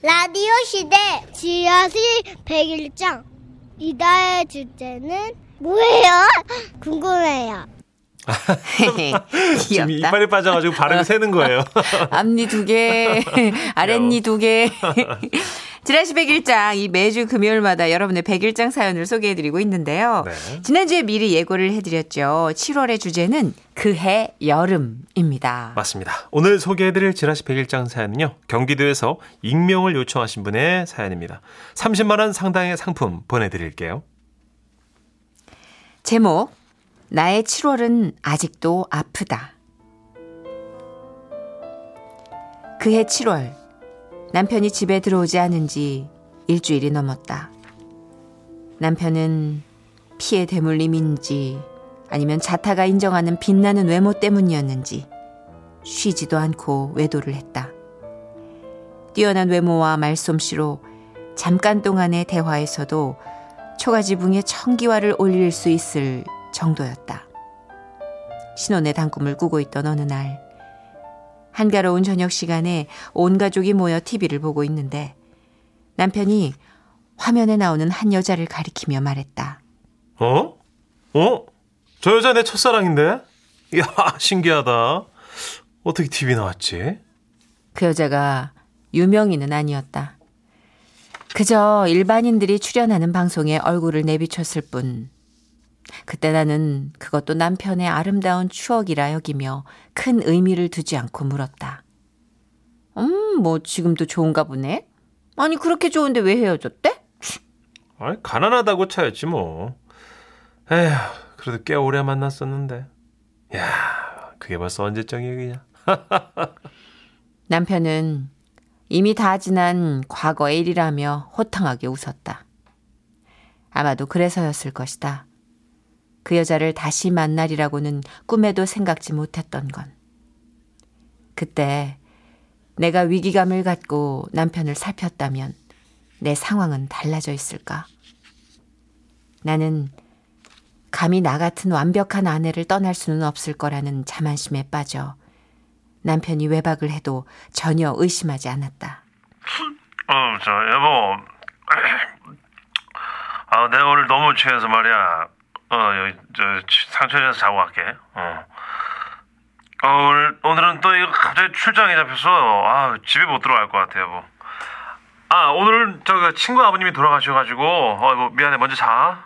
라디오 시대 지하실 101장 이다의 주제는 뭐예요? 궁금해요. 지금 이빨이 빠져가지고 발음이 새는 거예요. 앞니 두 개, 아랫니 두 개. 지라시 백일장 이 매주 금요일마다 여러분의 백일장 사연을 소개해드리고 있는데요. 네. 지난주에 미리 예고를 해드렸죠. 7월의 주제는 그해 여름입니다. 맞습니다. 오늘 소개해드릴 지라시 101장 사연은요. 경기도에서 익명을 요청하신 분의 사연입니다. 30만 원 상당의 상품 보내드릴게요. 제목 나의 7월은 아직도 아프다. 그해 7월 남편이 집에 들어오지 않은 지 일주일이 넘었다. 남편은 피해 대물림인지 아니면 자타가 인정하는 빛나는 외모 때문이었는지 쉬지도 않고 외도를 했다. 뛰어난 외모와 말솜씨로 잠깐 동안의 대화에서도 초가지붕에 청기화를 올릴 수 있을 정도였다. 신혼의 단꿈을 꾸고 있던 어느 날 한가로운 저녁 시간에 온 가족이 모여 TV를 보고 있는데 남편이 화면에 나오는 한 여자를 가리키며 말했다. 어? 어? 저 여자 내 첫사랑인데? 이야, 신기하다. 어떻게 TV 나왔지? 그 여자가 유명인은 아니었다. 그저 일반인들이 출연하는 방송에 얼굴을 내비쳤을 뿐. 그때 나는 그것도 남편의 아름다운 추억이라 여기며 큰 의미를 두지 않고 물었다. 음, 뭐 지금도 좋은가 보네. 아니 그렇게 좋은데 왜 헤어졌대? 아이, 가난하다고 차였지 뭐. 에휴, 그래도 꽤 오래 만났었는데. 야, 그게 벌써 언제적 얘기냐? 남편은 이미 다 지난 과거의 일이라며 호탕하게 웃었다. 아마도 그래서였을 것이다. 그 여자를 다시 만날이라고는 꿈에도 생각지 못했던 건. 그때 내가 위기감을 갖고 남편을 살폈다면 내 상황은 달라져 있을까? 나는 감히 나 같은 완벽한 아내를 떠날 수는 없을 거라는 자만심에 빠져 남편이 외박을 해도 전혀 의심하지 않았다. 어, 저 여보. 아, 내가 오늘 너무 취해서 말이야. 어, 여기 저 상천에서 자고 갈게. 어. 어, 오늘 오늘은 또 이거 갑자기 출장이 잡혀서 아, 집에 못 들어갈 것 같아, 여보. 아, 오늘은 저 친구 아버님이 돌아가셔가지고 어, 뭐 미안해, 먼저 자.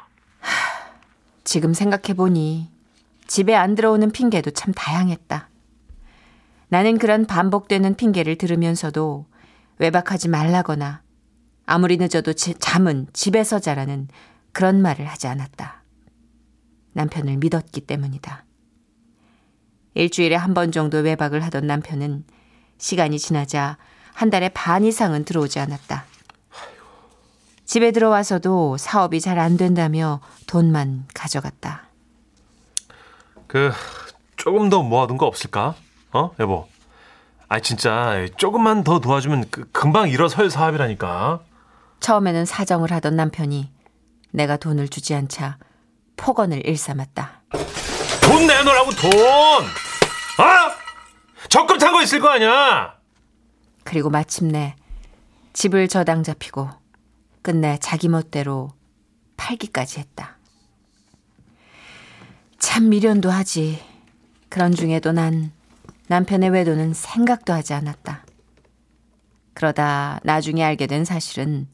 지금 생각해보니 집에 안 들어오는 핑계도 참 다양했다. 나는 그런 반복되는 핑계를 들으면서도 외박하지 말라거나 아무리 늦어도 지, 잠은 집에서 자라는 그런 말을 하지 않았다. 남편을 믿었기 때문이다. 일주일에 한 번 정도 외박을 하던 남편은 시간이 지나자 한 달에 반 이상은 들어오지 않았다. 집에 들어와서도 사업이 잘 안 된다며 돈만 가져갔다. 그, 조금 더 모아둔 거 없을까? 어, 여보? 아, 진짜, 조금만 더 도와주면 그, 금방 일어설 사업이라니까. 처음에는 사정을 하던 남편이 내가 돈을 주지 않자 폭언을 일삼았다. 돈 내놓으라고, 돈! 아! 적금 탄거 있을 거 아니야! 그리고 마침내 집을 저당 잡히고 끝내 자기 멋대로 팔기까지 했다. 참 미련도 하지. 그런 중에도 난 남편의 외도는 생각도 하지 않았다. 그러다 나중에 알게 된 사실은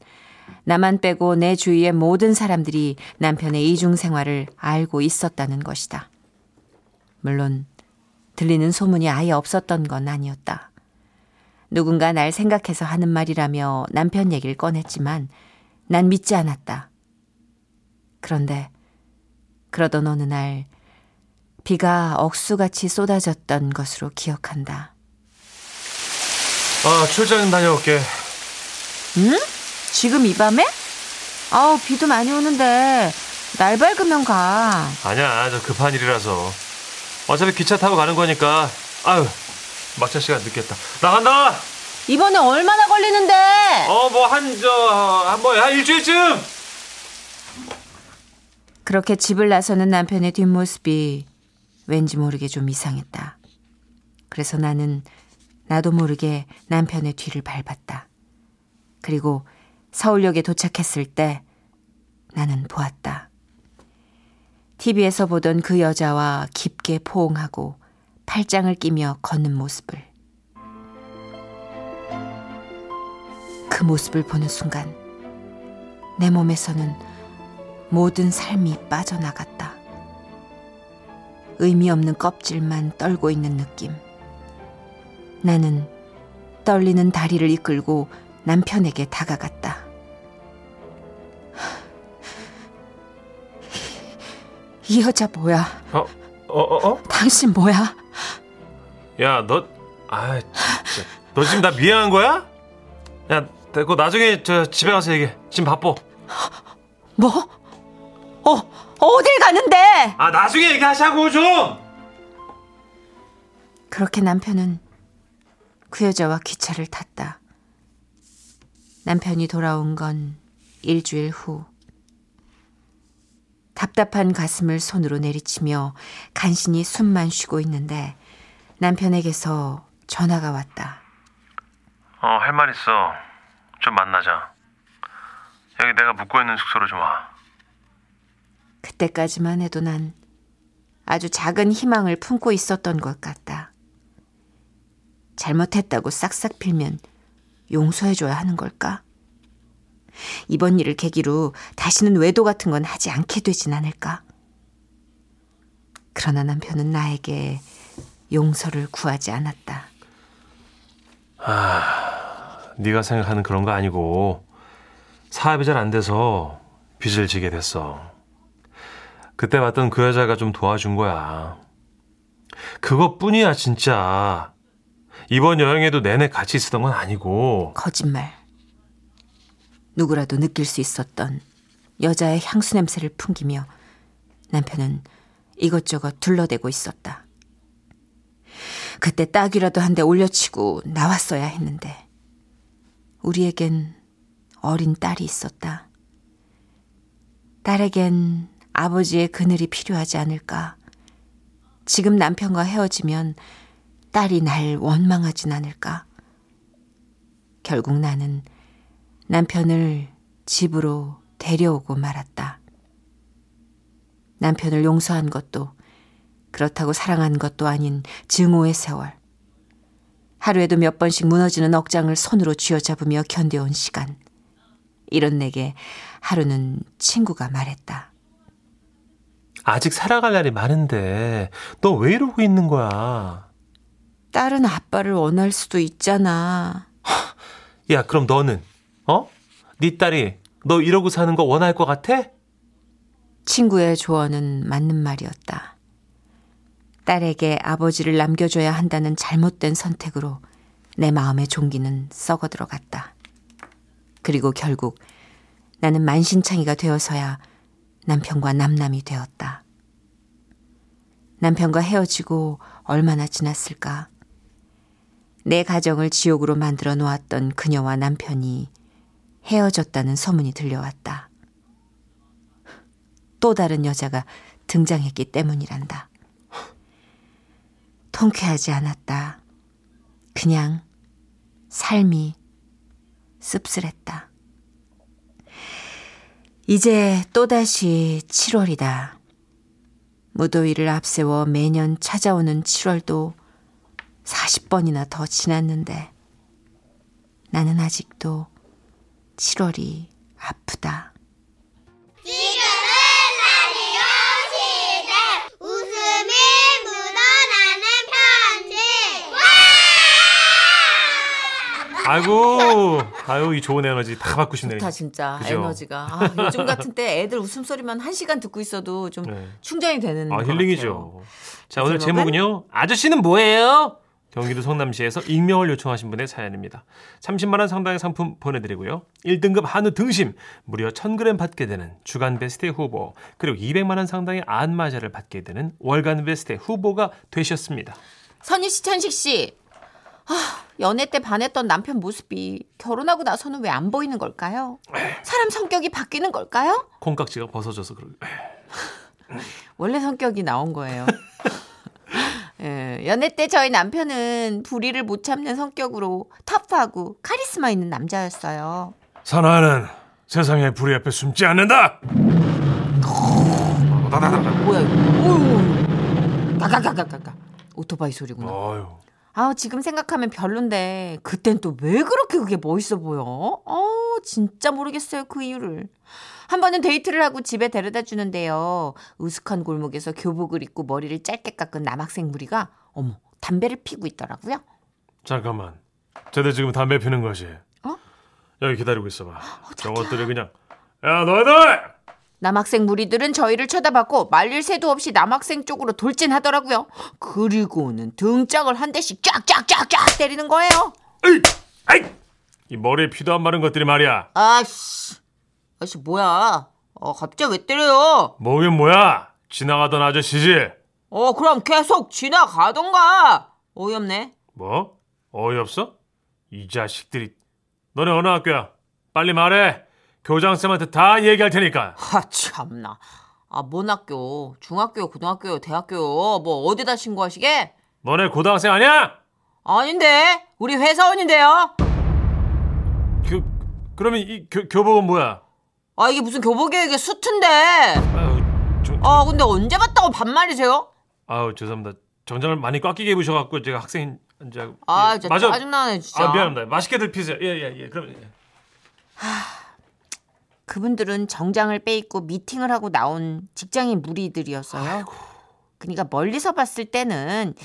나만 빼고 내 주위의 모든 사람들이 남편의 이중 생활을 알고 있었다는 것이다. 물론 들리는 소문이 아예 없었던 건 아니었다. 누군가 날 생각해서 하는 말이라며 남편 얘기를 꺼냈지만 난 믿지 않았다. 그런데 그러던 어느 날 비가 억수같이 쏟아졌던 것으로 기억한다. 아, 출장 다녀올게. 응? 지금 이 밤에? 아우 비도 많이 오는데 날 밝으면 가. 아니야, 저 급한 일이라서. 어차피 기차 타고 가는 거니까. 아유, 막차 시간 늦겠다. 나간다! 이번에 얼마나 걸리는데? 어, 뭐, 한, 저, 한, 뭐, 한 일주일쯤! 그렇게 집을 나서는 남편의 뒷모습이 왠지 모르게 좀 이상했다. 그래서 나는 나도 모르게 남편의 뒤를 밟았다. 그리고 서울역에 도착했을 때 나는 보았다. TV에서 보던 그 여자와 깊게 포옹하고 팔짱을 끼며 걷는 모습을. 그 모습을 보는 순간 내 몸에서는 모든 삶이 빠져나갔다. 의미 없는 껍질만 떨고 있는 느낌. 나는 떨리는 다리를 이끌고 남편에게 다가갔다. 이 여자 뭐야? 어, 어, 어, 어? 당신 뭐야? 야, 너, 아, 진짜. 너 지금 나 미행한 거야? 야, 그거 나중에 저 집에 가서 얘기해. 지금 바빠. 뭐? 어, 어딜 가는데? 아, 나중에 얘기하자고 좀. 그렇게 남편은 그 여자와 기차를 탔다. 남편이 돌아온 건 일주일 후. 답답한 가슴을 손으로 내리치며 간신히 숨만 쉬고 있는데 남편에게서 전화가 왔다. 어, 할 말 있어. 좀 만나자. 여기 내가 묵고 있는 숙소로 좀 와. 그때까지만 해도 난 아주 작은 희망을 품고 있었던 것 같다. 잘못했다고 싹싹 빌면 용서해줘야 하는 걸까? 이번 일을 계기로 다시는 외도 같은 건 하지 않게 되진 않을까? 그러나 남편은 나에게 용서를 구하지 않았다. 네가 생각하는 그런 거 아니고 사업이 잘 안 돼서 빚을 지게 됐어. 그때 봤던 그 여자가 좀 도와준 거야. 그것뿐이야 진짜. 이번 여행에도 내내 같이 있었던 건 아니고 거짓말. 누구라도 느낄 수 있었던 여자의 향수 냄새를 풍기며 남편은 이것저것 둘러대고 있었다. 그때 딱이라도 한 대 올려치고 나왔어야 했는데 우리에겐 어린 딸이 있었다. 딸에겐 아버지의 그늘이 필요하지 않을까. 지금 남편과 헤어지면 딸이 날 원망하진 않을까. 결국 나는 남편을 집으로 데려오고 말았다. 남편을 용서한 것도 그렇다고 사랑한 것도 아닌 증오의 세월. 하루에도 몇 번씩 무너지는 억장을 손으로 쥐어잡으며 견뎌온 시간. 이런 내게 하루는 친구가 말했다. 아직 살아갈 날이 많은데 너 왜 이러고 있는 거야? 딸은 아빠를 원할 수도 있잖아. 야, 그럼 너는 어? 네 딸이 너 이러고 사는 거 원할 것 같아? 친구의 조언은 맞는 말이었다. 딸에게 아버지를 남겨줘야 한다는 잘못된 선택으로 내 마음의 종기는 썩어 들어갔다. 그리고 결국 나는 만신창이가 되어서야 남편과 남남이 되었다. 남편과 헤어지고 얼마나 지났을까? 내 가정을 지옥으로 만들어 놓았던 그녀와 남편이 헤어졌다는 소문이 들려왔다. 또 다른 여자가 등장했기 때문이란다. 통쾌하지 않았다. 그냥 삶이 씁쓸했다. 이제 또다시 7월이다. 무더위를 앞세워 매년 찾아오는 7월도 40번이나 더 지났는데 나는 아직도 7월이 아프다. 지금은 라디오 시대 웃음이 묻어나는 편지 아이고, 아유 이 좋은 에너지 다 받고 싶네요. 좋다 진짜 그죠? 에너지가 아, 요즘 같은 때 애들 웃음소리만 한 시간 듣고 있어도 좀 네. 충전이 되는 아것 힐링이죠. 자 오늘 제목은? 제목은요. 아저씨는 뭐예요? 경기도 성남시에서 익명을 요청하신 분의 사연입니다. 30만 원 상당의 상품 보내드리고요. 1등급 한우 등심 무려 1,000g 받게 되는 주간 베스트 후보 그리고 200만 원 상당의 안마자를 받게 되는 월간 베스트 후보가 되셨습니다. 선희 씨, 천식 씨. 아, 연애 때 반했던 남편 모습이 결혼하고 나서는 왜 안 보이는 걸까요? 사람 성격이 바뀌는 걸까요? 콩깍지가 벗어져서 그러. 원래 성격이 나온 거예요. 예, 연애 때 저희 남편은 불의를 못 참는 성격으로 터프하고 카리스마 있는 남자였어요. 사나이는 세상의 불의 앞에 숨지 않는다. 뭐야 이거? 가가가가가가. 오토바이 소리구나. 어휴. 아 지금 생각하면 별론데 그땐 또 왜 그렇게 그게 멋있어 보여? 어 진짜 모르겠어요 그 이유를. 한 번은 데이트를 하고 집에 데려다 주는데요. 으슥한 골목에서 교복을 입고 머리를 짧게 깎은 남학생 무리가 어머 담배를 피고 있더라고요. 잠깐만. 쟤들 지금 담배 피는 거지. 어? 여기 기다리고 있어봐. 저것들이 그냥 야 너희들 남학생 무리들은 저희를 쳐다봤고 말릴 새도 없이 남학생 쪽으로 돌진하더라고요. 그리고는 등짝을 한 대씩 쫙쫙쫙쫙 때리는 거예요. 에이, 아이, 이 머리에 피도 안 마른 것들이 말이야. 아씨, 아씨 뭐야? 어 갑자기 왜 때려요? 뭐긴 뭐야? 지나가던 아저씨지. 어 그럼 계속 지나가던가. 어이없네. 뭐? 어이없어? 이 자식들이. 너네 어느 학교야? 빨리 말해. 교장쌤한테 다 얘기할 테니까. 하 참나. 아 뭔 학교? 중학교, 고등학교, 대학교 뭐 어디다 신고하시게? 너네 고등학생 아니야? 아닌데 우리 회사원인데요. 교, 그러면 이 교, 교복은 뭐야? 아 이게 무슨 교복이에요 이게 수트인데. 아유, 저, 아 근데 언제 봤다고 반말이세요? 아우 죄송합니다. 정장을 많이 꽉 끼게 입으셔갖고 제가 학생 이제 아 예, 진짜 맞아. 짜증나네 진짜. 아 미안합니다. 맛있게들 피세요. 예예 예, 예. 그럼 예. 그분들은 정장을 빼입고 미팅을 하고 나온 직장인 무리들이었어요. 그러니까 멀리서 봤을 때는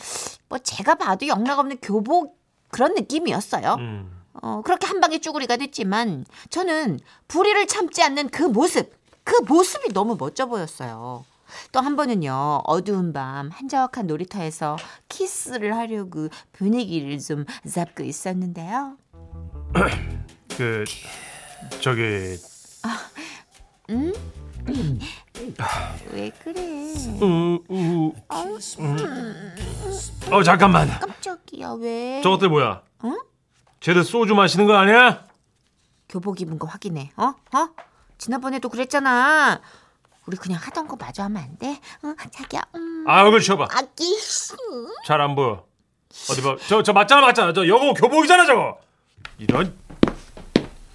뭐 제가 봐도 영락 없는 교복 그런 느낌이었어요. 음. 어, 그렇게 한 방에 쭈구리가 됐지만 저는 불의를 참지 않는 그 모습, 그 모습이 너무 멋져 보였어요. 또 한 번은요, 어두운 밤 한적한 놀이터에서 키스를 하려고 분위기를 좀 잡고 있었는데요. 그 저기 왜 그래? 우 우 아유, 어 잠깐만. 깜짝이야, 왜? 저것들 뭐야? 응? 쟤들 소주 마시는 거 아니야? 교복 입은 거 확인해. 어? 어? 지난번에도 그랬잖아. 우리 그냥 하던 거 마저 하면 안 돼? 응, 자기야. 음. 아 얼굴 쳐봐. 아기. 잘 안 보여. 어디 봐. 저 저 맞잖아 맞잖아. 저 여고 교복이잖아 저거. 이런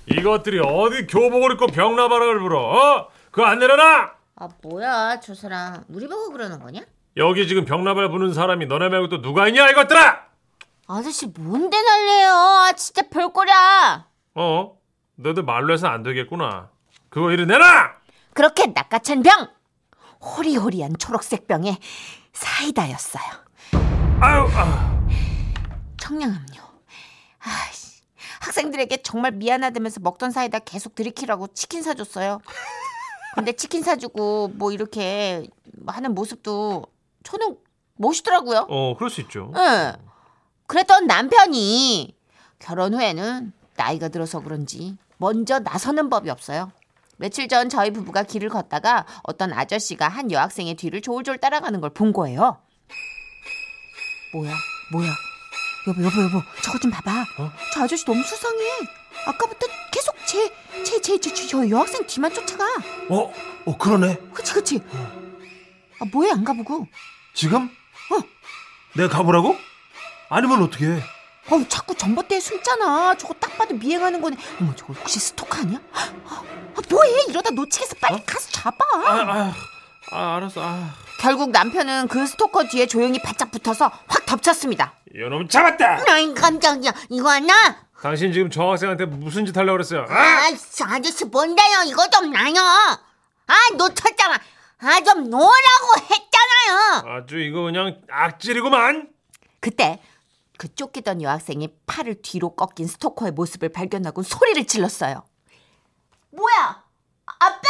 이것들이 어디 교복을 입고 병나발을 불어? 어? 그거 안 내려놔? 아 뭐야 저 사람 우리 보고 그러는 거냐? 여기 지금 병나발 부는 사람이 너네 말고 또 누가 있냐 이것들아? 아저씨 뭔데 난리예요? 아 진짜 별거야. 어? 너희들 말로 해서 안 되겠구나. 그거 이리 내놔! 그렇게 낚아챈 병. 호리호리한 초록색 병에 사이다였어요. 아유, 아. 청량음료. 아씨 학생들에게 정말 미안하다면서 먹던 사이다 계속 들이키라고 치킨 사줬어요. 근데 치킨 사주고 뭐 이렇게 하는 모습도 저는 멋있더라고요. 어, 그럴 수 있죠. 응. 그랬던 남편이 결혼 후에는 나이가 들어서 그런지 먼저 나서는 법이 없어요. 며칠 전 저희 부부가 길을 걷다가 어떤 아저씨가 한 여학생의 뒤를 졸졸 따라가는 걸 본 거예요. 뭐야? 뭐야? 여보, 여보, 여보, 저거 좀 봐봐. 어? 저 아저씨 너무 수상해. 아까부터 계속 제, 제, 제, 저, 저, 저 여학생 뒤만 쫓아가. 어, 어 그러네. 그치, 그치. 아, 뭐해, 안 가보고. 지금? 어. 내가 가보라고? 아니면 어떻게 해? 어우 자꾸 전봇대에 숨잖아. 저거 딱 봐도 미행하는 거네. 어머 저거 혹시 스토커 아니야? 아, 아, 뭐해 이러다 놓치겠어. 빨리 가서 잡아. 아, 아, 아, 알았어. 아. 결국 남편은 그 스토커 뒤에 조용히 바짝 붙어서 확 덮쳤습니다. 이놈 잡았다! 아이 깜짝이야 이거 하나? 당신 지금 저 학생한테 무슨 짓 하려고 그랬어요? 아! 아, 저 아저씨 뭔데요 이거 좀 나요 아 놓쳤잖아 아 좀 놓으라고 했잖아요 아주 이거 그냥 악질이구만. 그때 그 쫓기던 여학생이 팔을 뒤로 꺾인 스토커의 모습을 발견하고 소리를 질렀어요. 뭐야? 아빠!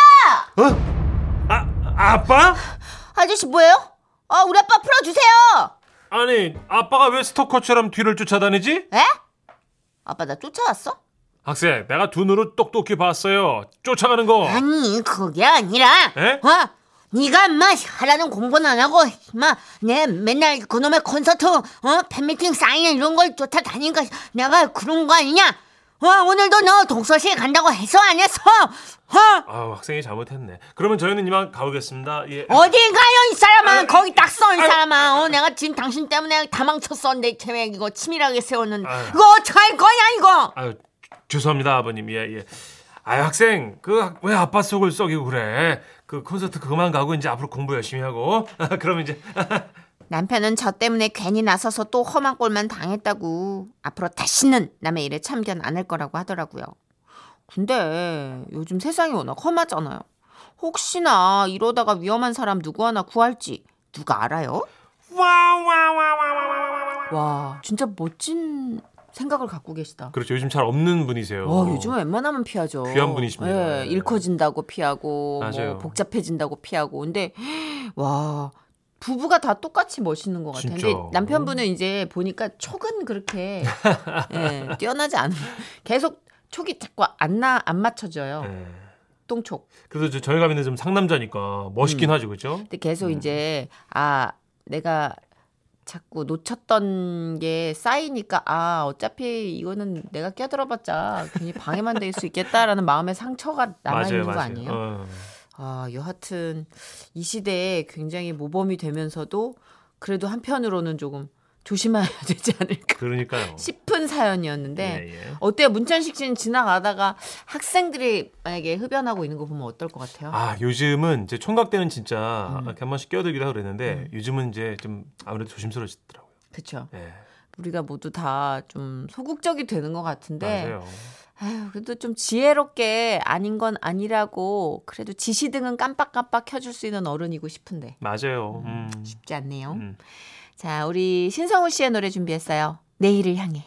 어? 아, 아빠? 아저씨 뭐예요? 아 우리 아빠 풀어주세요. 아니, 아빠가 왜 스토커처럼 뒤를 쫓아다니지? 에? 아빠 나 쫓아왔어? 학생, 내가 두 눈으로 똑똑히 봤어요. 쫓아가는 거. 아니 그게 아니라 에? 어? 네가 인마 하라는 공부는 안 하고 인마 내 맨날 그놈의 콘서트 어 팬미팅 사인 이런 걸 쫓아다니니까 내가 그런 거 아니냐 어 오늘도 너 독서실 간다고 해서 안 했어 어 아우, 학생이 잘못했네. 그러면 저희는 이만 가보겠습니다. 예. 어디 가요 이 사람아 아유, 거기 딱 써 이. 사람아 어 내가 지금 당신 때문에 다 망쳤어 내 계획 이거 치밀하게 세웠는데 아유. 이거 어떡할 거냐 이거 아유, 죄송합니다, 아버님. 예, 예. 아 학생 그 왜 아빠 속을 썩이고 그래? 그 콘서트 그만 가고 이제 앞으로 공부 열심히 하고 그러면 이제 남편은 저 때문에 괜히 나서서 또 험한 꼴만 당했다고 앞으로 다시는 남의 일에 참견 안 할 거라고 하더라고요. 근데 요즘 세상이 워낙 험하잖아요. 혹시나 이러다가 위험한 사람 누구 하나 구할지 누가 알아요? 와, 진짜 멋진 생각을 갖고 계시다. 그렇죠. 요즘 잘 없는 분이세요. 와, 요즘은 웬만하면 피하죠. 귀한 분이십니다. 예, 일 커진다고 피하고, 맞아요. 뭐 복잡해진다고 피하고. 근데, 와, 부부가 다 똑같이 멋있는 것 같아요. 근데. 남편분은 이제 보니까 촉은 그렇게 예, 뛰어나지 않은. 계속 촉이 자꾸 안 나, 안 맞춰져요. 네. 똥촉. 그래도 저- 저희 가면은 좀 상남자니까 멋있긴 하죠, 그렇죠? 근데 계속 음. 이제, 아, 내가 자꾸 놓쳤던 게 쌓이니까, 아, 어차피 이거는 내가 껴들어봤자 괜히 방해만 될 수 있겠다라는 마음의 상처가 남아 있는 거 아니에요? 어. 아, 여하튼 이 시대에 굉장히 모범이 되면서도 그래도 한편으로는 조금 조심해야 되지 않을까 그러니까요. 싶은 사연이었는데 예, 예. 어때요? 문천식 씨는 지나가다가 학생들이 만약에 흡연하고 있는 거 보면 어떨 것 같아요? 아 요즘은 이제 총각 때는 진짜 음. 이렇게 한 번씩 끼어들기도 하고 그랬는데 요즘은 이제 좀 아무래도 조심스러워지더라고요. 그렇죠. 예, 우리가 모두 다 좀 소극적이 되는 것 같은데 맞아요. 아유, 그래도 좀 지혜롭게 아닌 건 아니라고 그래도 지시등은 깜빡깜빡 켜줄 수 있는 어른이고 싶은데 맞아요. 음. 쉽지 않네요. 음. 자, 우리 신성우 씨의 노래 준비했어요. 내일을 향해.